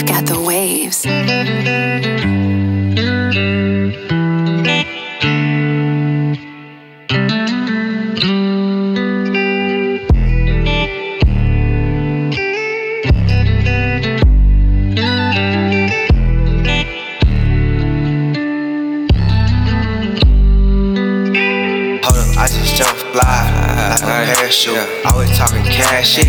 You've got the waves. Hold up, I just jump fly a parachute. Always talking cash shit,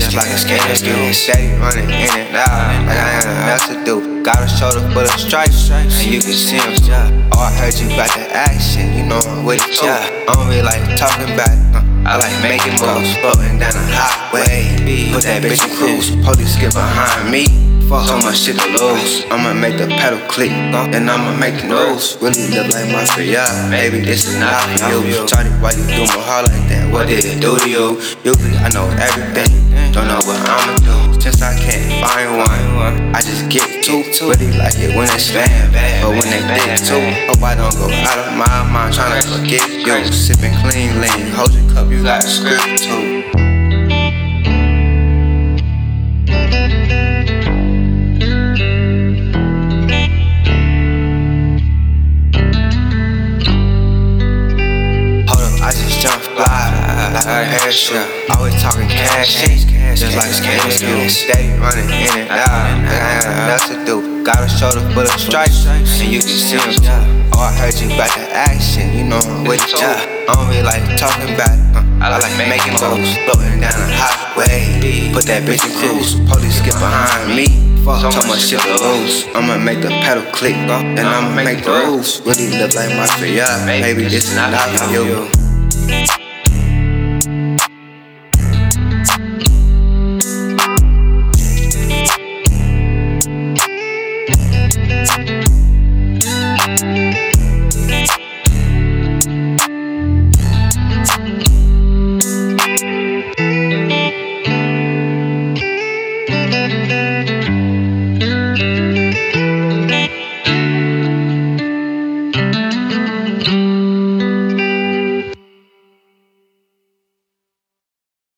just like a scam do. Steady running in and out, like I ain't enough to do. Got a shoulder full of stripes, and you can see them. Oh, I heard you got the action, you know I'm with it too. Oh. I don't really like talking about it. huh. I like making moves, floating down the highway. Put that bitch in cruise, police get behind me. Fuck shit to lose. I'ma make the pedal click, and I'ma make the news. Really look like my yeah, baby, this is not for you. Charlie, why you do my heart like that? What did it do to you? Usually I know everything, don't know what I'ma do. Since I can't find one, I just get two. Really like it when it's bad, but when they thick too. Hope I don't go out of my mind trying to forget you. Sipping clean lean, hold your cup, you got a script too. Fly like a. Always talking cash just like a scam do. Steady running in and out, like I ain't enough to do. Got a shoulder full of stripes, and you can see them. Oh, I heard you got the action, you know I'm with it too. I don't really like talking about it. huh. I like making moves, floating down the highway. Put that bitch in cruise, police get behind me. Fuck so much shit to lose. I'ma make the pedal click, uh, and I'ma make the rules. Really look like my yeah, baby, this is not for you.